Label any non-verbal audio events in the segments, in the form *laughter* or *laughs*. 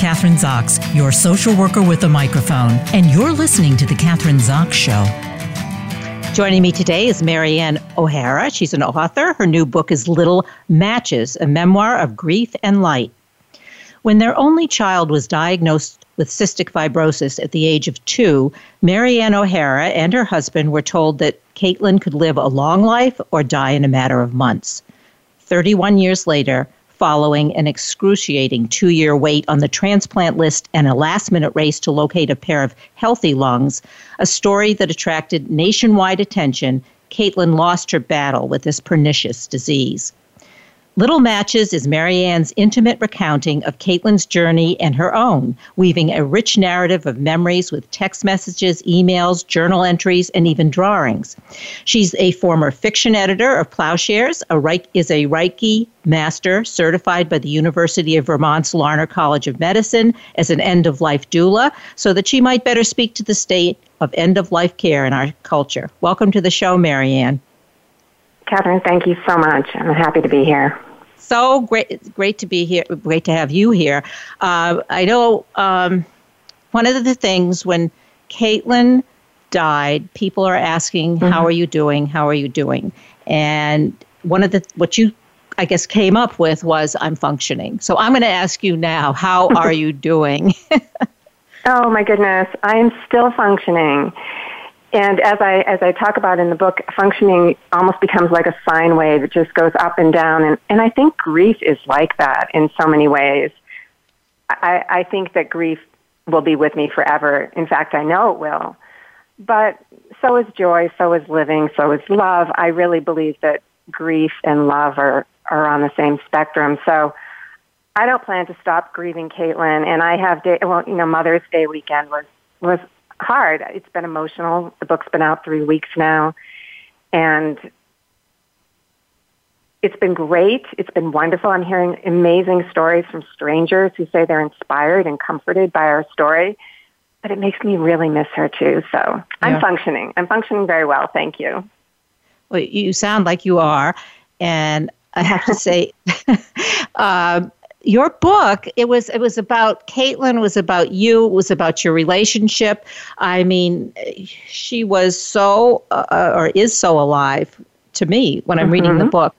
Kathryn Zox, your social worker with a microphone, and you're listening to The Kathryn Zox Show. Joining me today is Maryanne O'Hara. She's an author. Her new book is Little Matches, a memoir of grief and light. When their only child was diagnosed with cystic fibrosis at the age of two, Maryanne O'Hara and her husband were told that Caitlin could live a long life or die in a matter of months. 31 years later, following an excruciating two year wait on the transplant list and a last minute race to locate a pair of healthy lungs, a story that attracted nationwide attention, Caitlin lost her battle with this pernicious disease. Little Matches is Maryanne's intimate recounting of Caitlin's journey and her own, weaving a rich narrative of memories with text messages, emails, journal entries, and even drawings. She's a former fiction editor of Ploughshares, a Reich, is a Reiki master certified by the University of Vermont's Larner College of Medicine as an end of life doula, so that she might better speak to the state of end of life care in our culture. Welcome to the show, Maryanne. Kathryn, thank you so much. I'm happy to be here. So great, great to be here. Great to have you here. Uh, I know um, one of the things when Caitlin died, people are asking, mm-hmm. "How are you doing? How are you doing?" And one of the what you I guess came up with was I'm functioning. So I'm going to ask you now, how are *laughs* you doing? *laughs* oh my goodness, I'm still functioning. And as I as I talk about in the book, functioning almost becomes like a sine wave. It just goes up and down, and and I think grief is like that in so many ways. I, I think that grief will be with me forever. In fact, I know it will. But so is joy, so is living, so is love. I really believe that grief and love are are on the same spectrum. So I don't plan to stop grieving Caitlin, and I have day. Well, you know, Mother's Day weekend was was hard. It's been emotional. The book's been out three weeks now, and it's been great. It's been wonderful. I'm hearing amazing stories from strangers who say they're inspired and comforted by our story. But it makes me really miss her too. So yeah. I'm functioning. I'm functioning very well. Thank you. Well, you sound like you are. And I have to *laughs* say, *laughs* uh, your book it was it was about Caitlin was about you it was about your relationship I mean she was so uh, or is so alive to me when I'm mm-hmm. reading the mm-hmm. book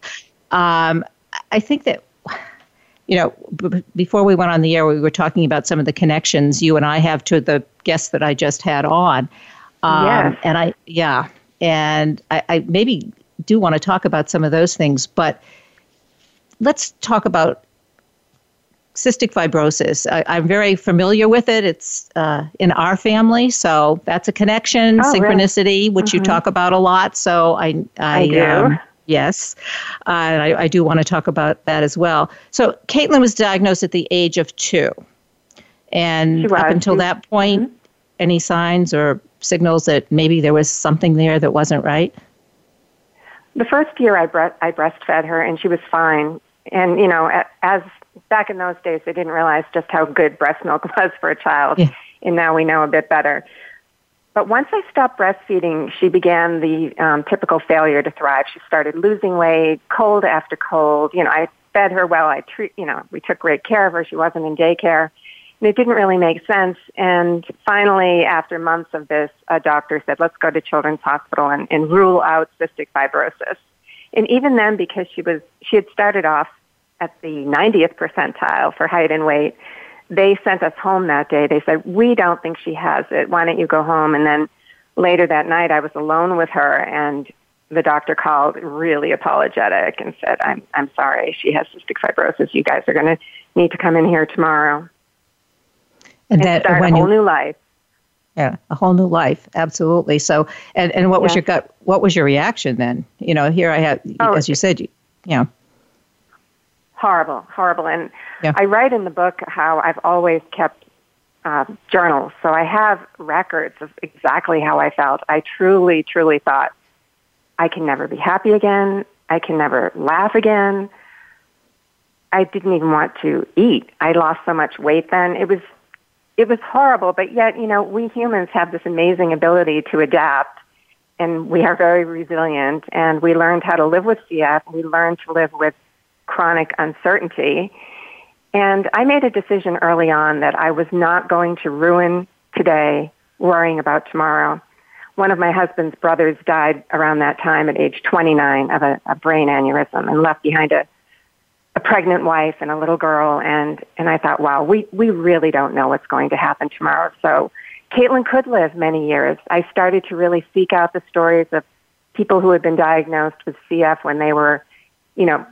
um, I think that you know b- before we went on the air we were talking about some of the connections you and I have to the guests that I just had on um, yes. and I yeah and I, I maybe do want to talk about some of those things but let's talk about cystic fibrosis. I, am very familiar with it. It's uh, in our family, so that's a connection, oh, synchronicity, really? which mm-hmm. you talk about a lot. So I, I, I do. Um, yes, uh, and I, I do want to talk about that as well. So Caitlin was diagnosed at the age of two, and up until that point, mm-hmm. any signs or signals that maybe there was something there that wasn't right? The first year I, bre- I breastfed her, and she was fine. And you know, as back in those days, they didn't realize just how good breast milk *laughs* was for a child, yeah. and now we know a bit better. But once I stopped breastfeeding, she began the um, typical failure to thrive. She started losing weight, cold after cold. You know, I fed her well. I treat, you know, we took great care of her. She wasn't in daycare. And it didn't really make sense. And finally, after months of this, a doctor said, let's go to Children's Hospital and, and rule out cystic fibrosis. And even then, because she was, she had started off at the 90th percentile for height and weight. They sent us home that day. They said, we don't think she has it. Why don't you go home? And then later that night, I was alone with her and the doctor called really apologetic and said, I'm, I'm sorry, she has cystic fibrosis. You guys are going to need to come in here tomorrow. And, and that start when a whole you, new life. Yeah, a whole new life. Absolutely. So, and, and what was your gut, what was your reaction then? You know, here I have, oh, as you said, you, you know horrible, horrible. And yeah. I write in the book how I've always kept uh, journals, so I have records of exactly how I felt. I truly, truly thought I can never be happy again. I can never laugh again. I didn't even want to eat. I lost so much weight then. It was it was horrible, but yet, you know, we humans have this amazing ability to adapt and we are very resilient and we learned how to live with CF. We learned to live with chronic uncertainty. And I made a decision early on that I was not going to ruin today worrying about tomorrow. One of my husband's brothers died around that time at age 29 of a, a brain aneurysm and left behind a, a pregnant wife and a little girl. And, and I thought, wow, we, we really don't know what's going to happen tomorrow. So Caitlin could live many years. I started to really seek out the stories of people who had been diagnosed with CF when they were, you know,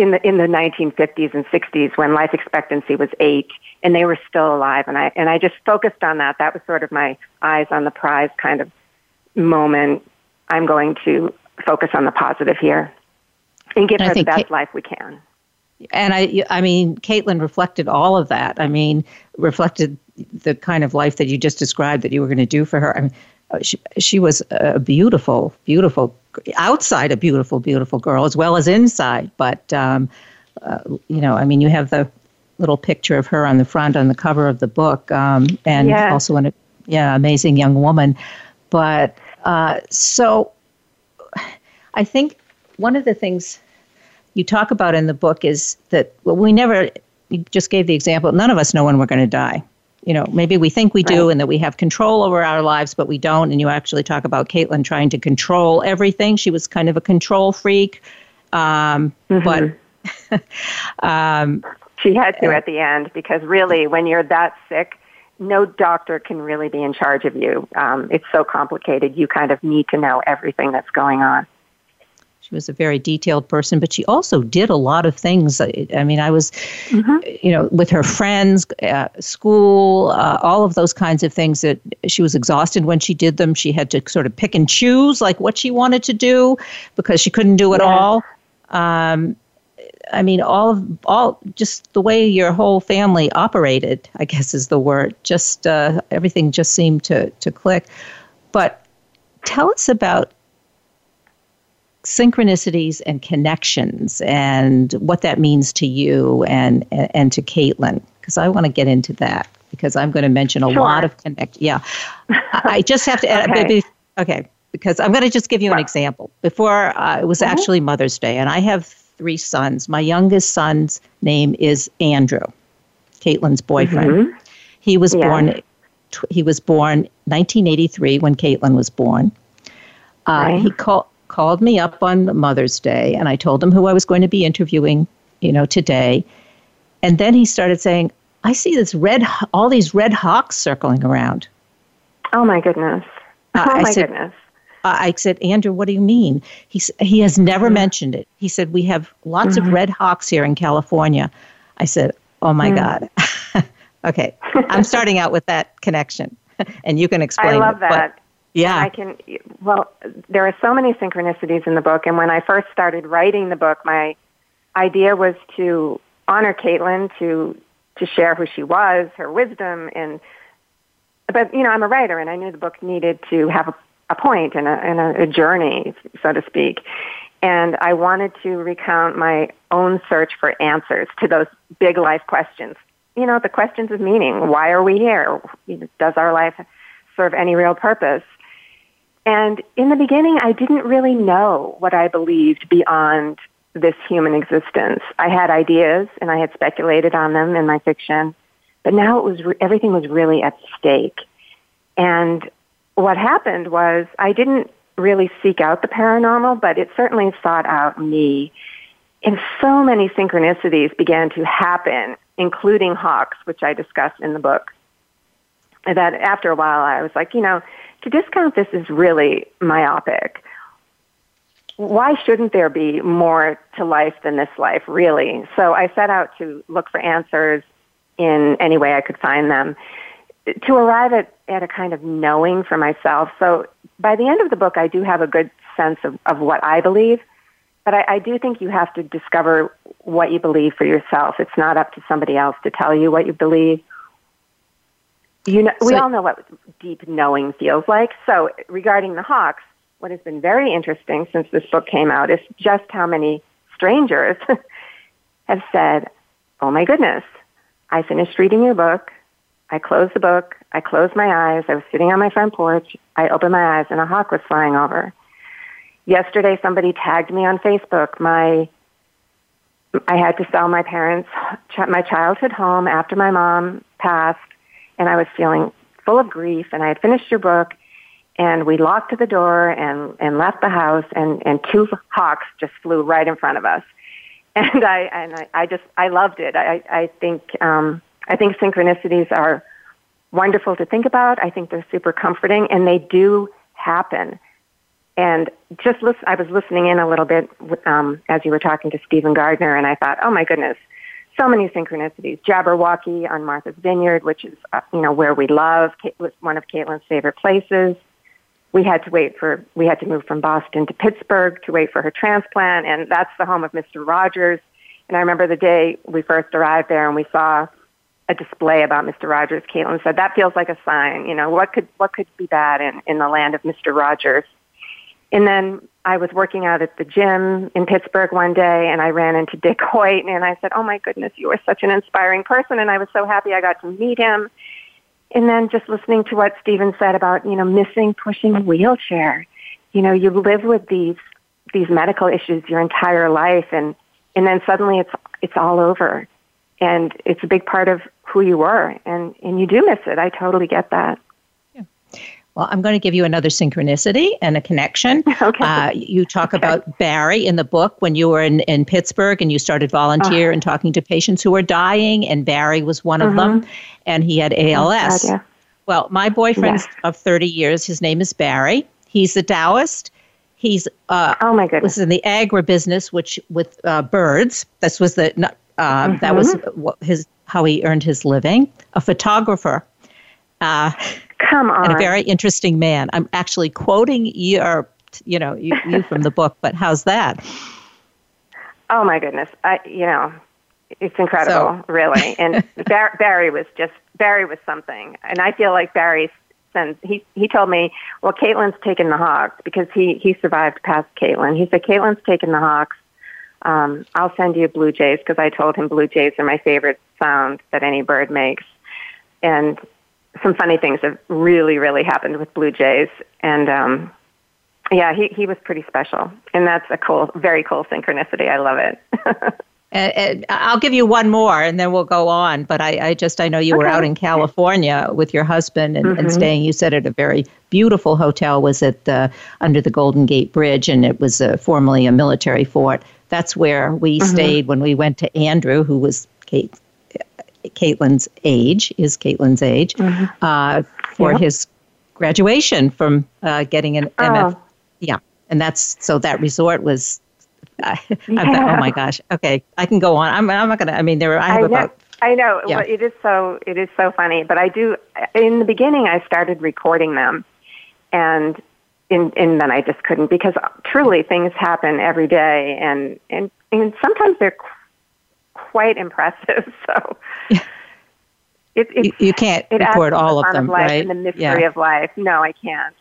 in the in the 1950s and 60s when life expectancy was eight and they were still alive and I and I just focused on that. That was sort of my eyes on the prize kind of moment. I'm going to focus on the positive here and give and her the best Kate, life we can. And I I mean Caitlin reflected all of that. I mean reflected the kind of life that you just described that you were going to do for her. I mean she, she was a beautiful, beautiful outside a beautiful, beautiful girl as well as inside. But um, uh, you know, I mean, you have the little picture of her on the front on the cover of the book, um, and also an yeah amazing young woman. But uh, so, I think one of the things you talk about in the book is that well, we never. You just gave the example. None of us know when we're going to die you know, maybe we think we do right. and that we have control over our lives, but we don't. And you actually talk about Caitlin trying to control everything. She was kind of a control freak. Um, mm-hmm. But *laughs* um, she had to at the end because really, when you're that sick, no doctor can really be in charge of you. Um, it's so complicated. You kind of need to know everything that's going on. She was a very detailed person, but she also did a lot of things. I mean, I was, mm-hmm. you know, with her friends, uh, school, uh, all of those kinds of things that she was exhausted when she did them. She had to sort of pick and choose like what she wanted to do because she couldn't do it yeah. all. Um, I mean, all of all just the way your whole family operated, I guess is the word. Just uh, everything just seemed to to click. But tell us about synchronicities and connections and what that means to you and and, to Caitlin because I want to get into that because I'm going to mention a sure. lot of connect. Yeah, I just have to add. okay. okay, because I'm going to just give you an example. Before uh, it was mm-hmm. actually Mother's Day, and I have three sons. My youngest son's name is Andrew, Caitlin's boyfriend. Mm-hmm. He was yeah. born. He was born 1983 when Caitlin was born. Uh, right. He called called me up on Mother's Day and I told him who I was going to be interviewing, you know, today. And then he started saying, I see this red, all these red hawks circling around. Oh my goodness. Uh, oh I my said, goodness. Uh, I said, Andrew, what do you mean? He, he has never mm-hmm. mentioned it. He said, we have lots mm-hmm. of red hawks here in California. I said, oh my mm-hmm. God. *laughs* okay. I'm starting out with that connection *laughs* and you can explain I love it, that. Yeah. I can, well, there are so many synchronicities in the book. And when I first started writing the book, my idea was to honor Caitlin, to, to share who she was, her wisdom, and, but, you know, I'm a writer and I knew the book needed to have a, a point and, a, and a, a journey, so to speak. And I wanted to recount my own search for answers to those big life questions. You know, the questions of meaning. Why are we here? Does our life serve any real purpose? And in the beginning, I didn't really know what I believed beyond this human existence. I had ideas and I had speculated on them in my fiction, but now it was re- everything was really at stake. And what happened was I didn't really seek out the paranormal, but it certainly sought out me. And so many synchronicities began to happen, including hawks, which I discuss in the book. That after a while I was like, you know, to discount this is really myopic. Why shouldn't there be more to life than this life, really? So I set out to look for answers in any way I could find them to arrive at, at a kind of knowing for myself. So by the end of the book, I do have a good sense of, of what I believe, but I, I do think you have to discover what you believe for yourself. It's not up to somebody else to tell you what you believe. You know, we all know what deep knowing feels like. So regarding the Hawks, what has been very interesting since this book came out is just how many strangers *laughs* have said, "Oh my goodness, I finished reading your book. I closed the book. I closed my eyes. I was sitting on my front porch. I opened my eyes, and a hawk was flying over." Yesterday, somebody tagged me on Facebook. My I had to sell my parents, my childhood home after my mom passed, and I was feeling full of grief. And I had finished your book, and we locked the door and and left the house, and and two hawks just flew right in front of us, *laughs* and I and I, I just I loved it. I I think um, I think synchronicities are wonderful to think about. I think they're super comforting, and they do happen. And just listen, I was listening in a little bit um, as you were talking to Steven Gardner, and I thought, oh my goodness, so many synchronicities. Jabberwocky on Martha's Vineyard, which is uh, you know where we love, was one of Caitlin's favorite places. We had to wait for we had to move from Boston to Pittsburgh to wait for her transplant, and that's the home of Mr. Rogers. And I remember the day we first arrived there, and we saw a display about Mr. Rogers. Caitlin said that feels like a sign. You know what could what could be bad in in the land of Mr. Rogers. And then I was working out at the gym in Pittsburgh one day and I ran into Dick *laughs* Hoyt and I said, Oh my goodness, you are such an inspiring person. And I was so happy I got to meet him. And then just listening to what Steven said about, you know, missing pushing a wheelchair. You know, you live with these, these medical issues your entire life and, and then suddenly it's, it's all over. And it's a big part of who you were and, and you do miss it. I totally get that. Well, I'm going to give you another synchronicity and a connection. *laughs* Okay. Uh, you talk okay. about Barry in the book when you were in, in Pittsburgh and you started volunteer uh-huh. and talking to patients who were dying, and Barry was one of them, mm-hmm. and he had ALS. Oh, God, yeah. Well, my boyfriend of 30 years, his name is Barry. He's a Taoist. He's uh, oh my goodness. was in the agribusiness, which with uh, birds. This was the uh, mm-hmm. that was what his how he earned his living. A photographer. Uh, Come on. And a very interesting man. I'm actually quoting your, you know, you, you from the book, but how's that? Oh my goodness. I, you know, it's incredible, so. really. *laughs* And Bar- Barry was just, Barry was something. And I feel like Barry sends, he, he told me, well, Caitlin's taken the Hawks because he, he survived past Caitlin. He said, Caitlin's taken the Hawks. Um, I'll send you Blue Jays because I told him Blue Jays are my favorite sound that any bird makes. And some funny things have really, really happened with Blue Jays. And um, yeah, he, he was pretty special. And that's a cool, very cool synchronicity. I love it. *laughs* And, and, I'll give you one more, and then we'll go on. But I, I just I know you okay. were out in California with your husband and, mm-hmm. and, staying. You said at a very beautiful hotel. Was at the under the Golden Gate Bridge, and it was uh, formerly a military fort. That's where we mm-hmm. stayed when we went to Andrew, who was Kate Caitlin's age, is Caitlin's age, mm-hmm. uh, for his graduation from uh, getting an oh. MF. Yeah, and that's so that resort was. *laughs* Uh, yeah. oh my gosh. Okay, I can go on. I'm, I'm not gonna. I mean, there. I have I about. I know. Yeah. Well, it is so. It is so funny. But I do. In the beginning, I started recording them, and in, and then I just couldn't because truly things happen every day, and and and sometimes they're quite impressive. *laughs* So it, you, you, can't it record all of them, of life right? And the mystery yeah. of life. No, I can't.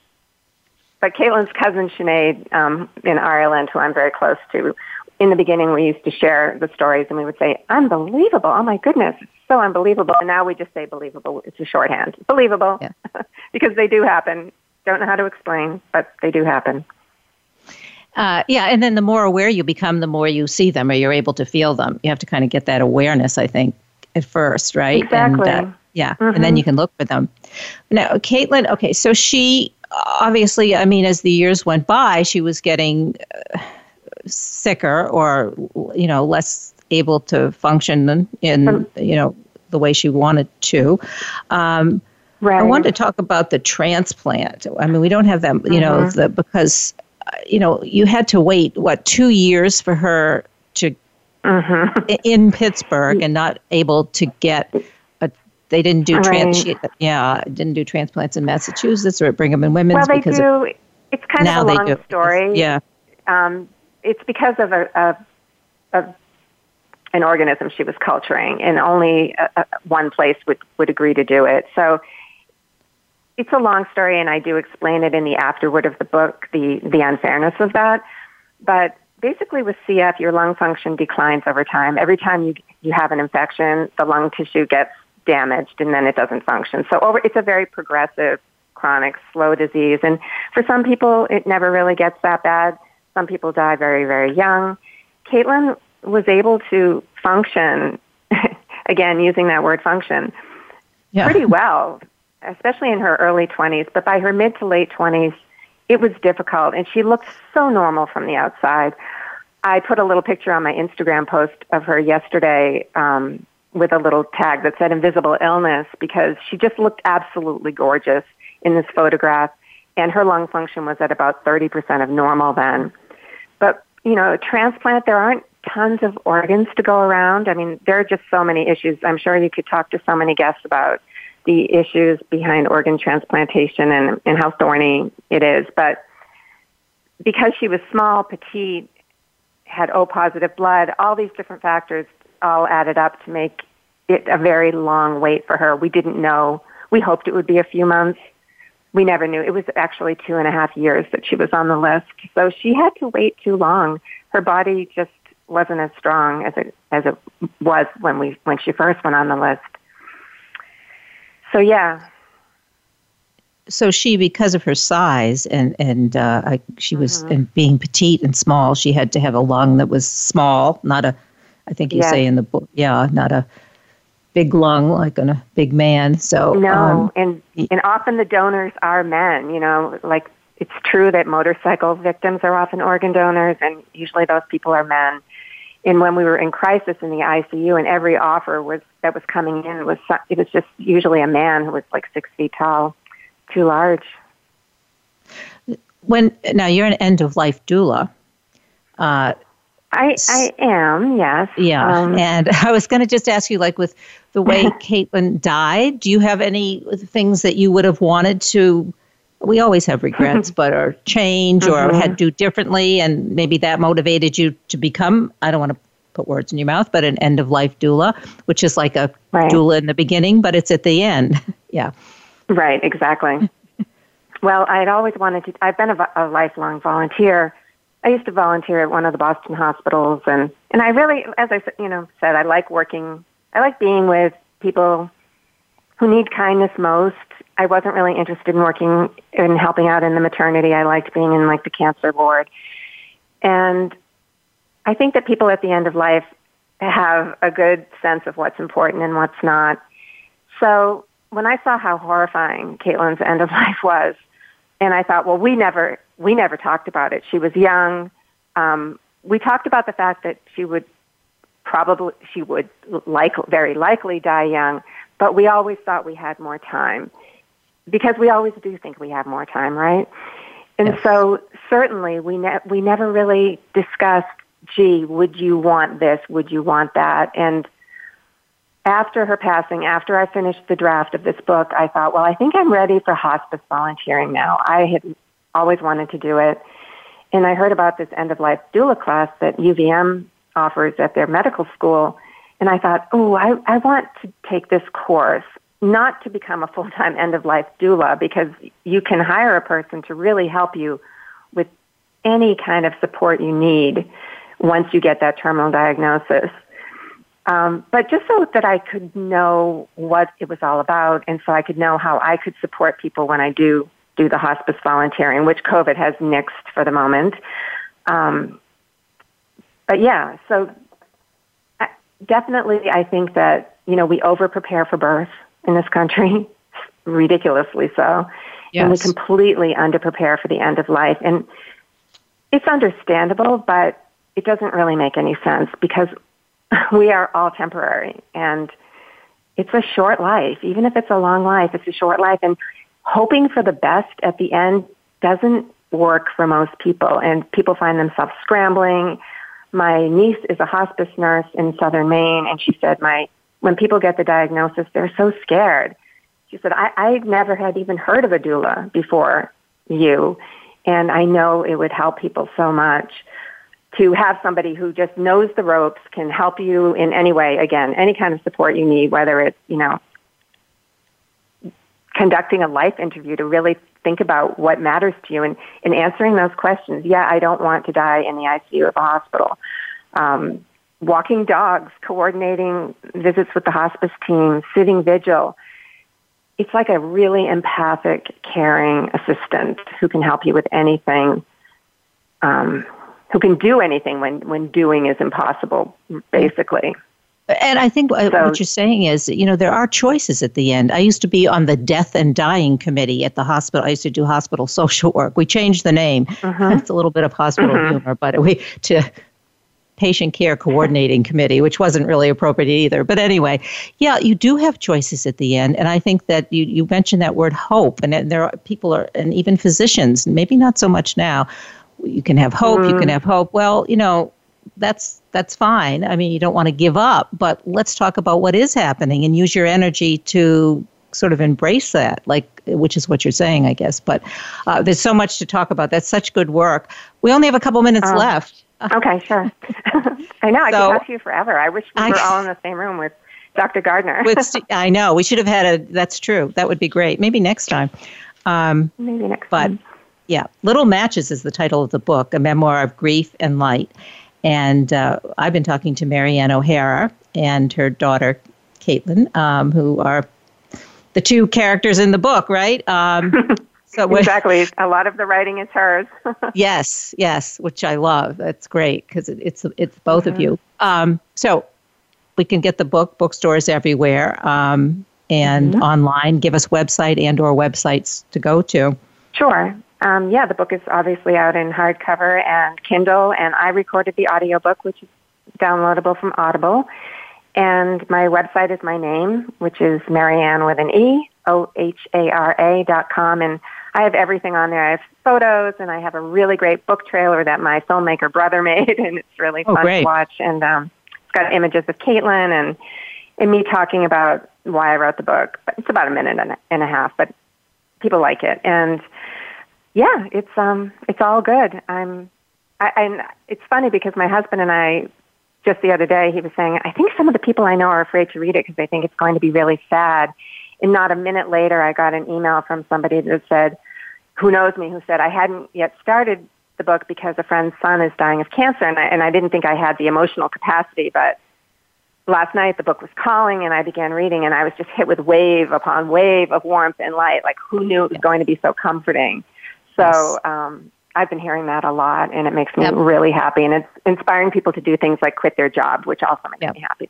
But Caitlin's cousin Sinead um, in Ireland, who I'm very close to, in the beginning we used to share the stories and we would say, unbelievable, oh my goodness, it's so unbelievable. And now we just say believable, it's a shorthand. Believable, yeah. *laughs* because they do happen. Don't know how to explain, but they do happen. Uh, yeah, and then the more aware you become, the more you see them or you're able to feel them. You have to kind of get that awareness, I think, at first, right? Exactly. And, uh, yeah, mm-hmm. and then you can look for them. Now, Caitlin, okay, so she obviously, I mean, as the years went by, she was getting uh, sicker or, you know, less able to function in, you know, the way she wanted to. Um, right. I wanted to talk about the transplant. I mean, we don't have that, you mm-hmm. know, the, because you know, you had to wait what two years for her to mm-hmm. in Pittsburgh and not able to get. A, they didn't do trans. Right. Yeah, didn't do transplants in Massachusetts or at Brigham and Women's. Well, they because do. Of, it's kind of a long story. yeah. Um, it's because of a, a, a an organism she was culturing, and only a, a, one place would would agree to do it. So it's a long story, and I do explain it in the afterword of the book, the, the unfairness of that. But basically, with CF, your lung function declines over time. Every time you, you have an infection, the lung tissue gets damaged, and then it doesn't function. So over, it's a very progressive, chronic, slow disease. And for some people, it never really gets that bad. Some people die very, very young. Caitlin was able to function, *laughs* again, using that word function, yeah. pretty well, especially in her early 20s. But by her mid to late 20s, it was difficult, and she looked so normal from the outside. I put a little picture on my Instagram post of her yesterday um, with a little tag that said invisible illness because she just looked absolutely gorgeous in this photograph and her lung function was at about 30% of normal then. But, you know, transplant, there aren't tons of organs to go around. I mean, there are just so many issues. I'm sure you could talk to so many guests about the issues behind organ transplantation and, and how thorny it is. But because she was small, petite, had O positive blood, all these different factors all added up to make it a very long wait for her. We didn't know. We hoped it would be a few months. We never knew. It was actually two and a half years that she was on the list. So she had to wait too long. Her body just wasn't as strong as it as it was when we when she first went on the list. So yeah. So she, because of her size and and uh, she was mm-hmm. and being petite and small, she had to have a lung that was small, not a. I think you yes. say in the book, yeah, not a big lung like on a big man. So no, um, and and often the donors are men. You know, like it's true that motorcycle victims are often organ donors, and usually those people are men. And when we were in crisis in the ICU, and every offer was that was coming in was it was just usually a man who was like six feet tall, too large. When now you're an end of life doula. Uh, I I am yes. Yeah, um, and *laughs* I was going to just ask you, like with the way *laughs* Caitlin died, do you have any things that you would have wanted to? We always have regrets, *laughs* but or change or mm-hmm. had do differently, and maybe that motivated you to become. I don't want to put words in your mouth, but an end of life doula, which is like a right. doula in the beginning, but it's at the end. *laughs* yeah. Right. Exactly. *laughs* well, I had always wanted to. I've been a, a lifelong volunteer I used to volunteer at one of the Boston hospitals, and and I really, as I you know said, I like working. I like being with people who need kindness most. I wasn't really interested in working in helping out in the maternity. I liked being in like the cancer ward, and I think that people at the end of life have a good sense of what's important and what's not. So when I saw how horrifying Caitlin's end of *laughs* life was, and I thought, well, we never we never talked about it. She was young. Um, we talked about the fact that she would probably she would like very likely die young, but we always thought we had more time because we always do think we have more time, right? And yes. so certainly we ne- we never really discussed, gee, would you want this? Would you want that? And after her passing, after I finished the draft of this book, I thought, well, I think I'm ready for hospice volunteering now. I had always wanted to do it. And I heard about this end of life doula class that UVM offers at their medical school. And I thought, oh, I, I want to take this course, not to become a full time end of life doula, because you can hire a person to really help you with any kind of support you need once you get that terminal diagnosis. Um, but just so that I could know what it was all about and so I could know how I could support people when I do do the hospice volunteering, which COVID has nixed for the moment. Um, but yeah, so definitely I think that, you know, we over prepare for birth in this country, *laughs* ridiculously so. Yes. And we completely under prepare for the end of life. And it's understandable, but it doesn't really make any sense because *laughs* we are all temporary and it's a short life. Even if it's a long life, it's a short life. And hoping for the best at the end doesn't work for most people, and people find themselves scrambling. My niece is a hospice nurse in southern Maine, and she said, "My when people get the diagnosis, they're so scared." She said, "I, I never had even heard of a doula before you, and I know it would help people so much." to have somebody who just knows the ropes, can help you in any way, again, any kind of support you need, whether it's, you know, conducting a life interview to really think about what matters to you and, and answering those questions. Yeah, I don't want to die in the ICU of a hospital. Um, walking dogs, coordinating visits with the hospice team, sitting vigil. It's like a really empathic, caring assistant who can help you with anything. Um, who can do anything when when doing is impossible, basically. And I think so, what you're saying is, you know, there are choices at the end. I used to be on the death and dying committee at the hospital. I used to do hospital *laughs* social work. We changed the name. Uh-huh. It's a little bit of hospital uh-huh. humor, but we to patient care coordinating committee, which wasn't really appropriate either. But anyway, yeah, you do have choices at the end, and I think that you you mentioned that word hope, and and there are people are, and even physicians, maybe not so much now. You can have hope. Mm. You can mm. have hope. Well, you know, that's that's fine. I mean, you don't want to give up, but let's talk about what is happening and use your energy to sort of embrace that, like which is what you're saying, I guess. But uh, there's so much to talk about. That's such good work. We only have a couple minutes um, left. Okay, sure. *laughs* I know. I so, could talk to you forever. I wish we were I, all in the same room with Dr. Gardner. with, *laughs* I know. We should have had a. That's true. That would be great. Maybe next time. Um, Maybe next but, time. Yeah, Little Matches is the title of the book, a memoir of grief and light. And uh, I've been talking to Maryanne O'Hara and her daughter, Caitlin, um, who are the two characters in the book, right? Um, *laughs* so exactly, a lot of the writing is hers. *laughs* yes, yes, which I love. That's great because it, it's it's both mm-hmm. of you. Um, so we can get the book bookstores everywhere um, and mm-hmm. online. Give us website and or websites to go to. Sure. Um, yeah, the book is obviously out in hardcover and Kindle, and I recorded the audiobook, which is downloadable from Audible. And my website is my name, which is Maryanne with an E, O H A R A dot com. And I have everything on there. I have photos, and I have a really great book trailer that my filmmaker brother *laughs* made, and it's really oh, fun great. to watch. And um, it's got images of Caitlin and, and me talking about why I wrote the book. But It's about a minute and a, and a half, but people like it. And yeah, it's um, it's all good. I'm, I, and it's funny because my husband and I, just the other day, he was saying, I think some of the people I know are afraid to read it because they think it's going to be really sad. And not a minute later, I got an email from somebody that said, who knows me, who said I hadn't yet started the book because a friend's son is dying of cancer, and I, and I didn't think I had the emotional capacity, but last night the book was calling and I began reading and I was just hit with wave upon wave of warmth and light. Like who knew it was going to be so comforting? So um, I've been hearing that a lot, and it makes me yep. really happy. And it's inspiring people to do things like quit their job, which also makes yep. me happy.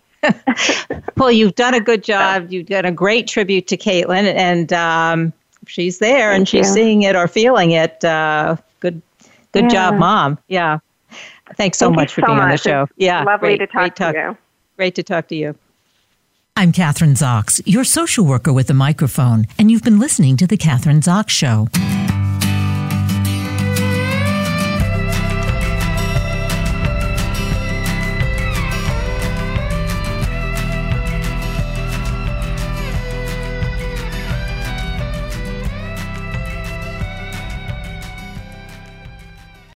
Well, you've done a good job. You've done a great tribute to Caitlin, and um, she's there Thank and she's you. seeing it or feeling it. Uh, good, good yeah. job, mom. Yeah. Thanks so Thank much for so being much. on the show. It's yeah, lovely great, to talk to you. Great to talk to you. I'm Kathryn Zox, your social worker with a microphone, and you've been listening to The Kathryn Zox Show.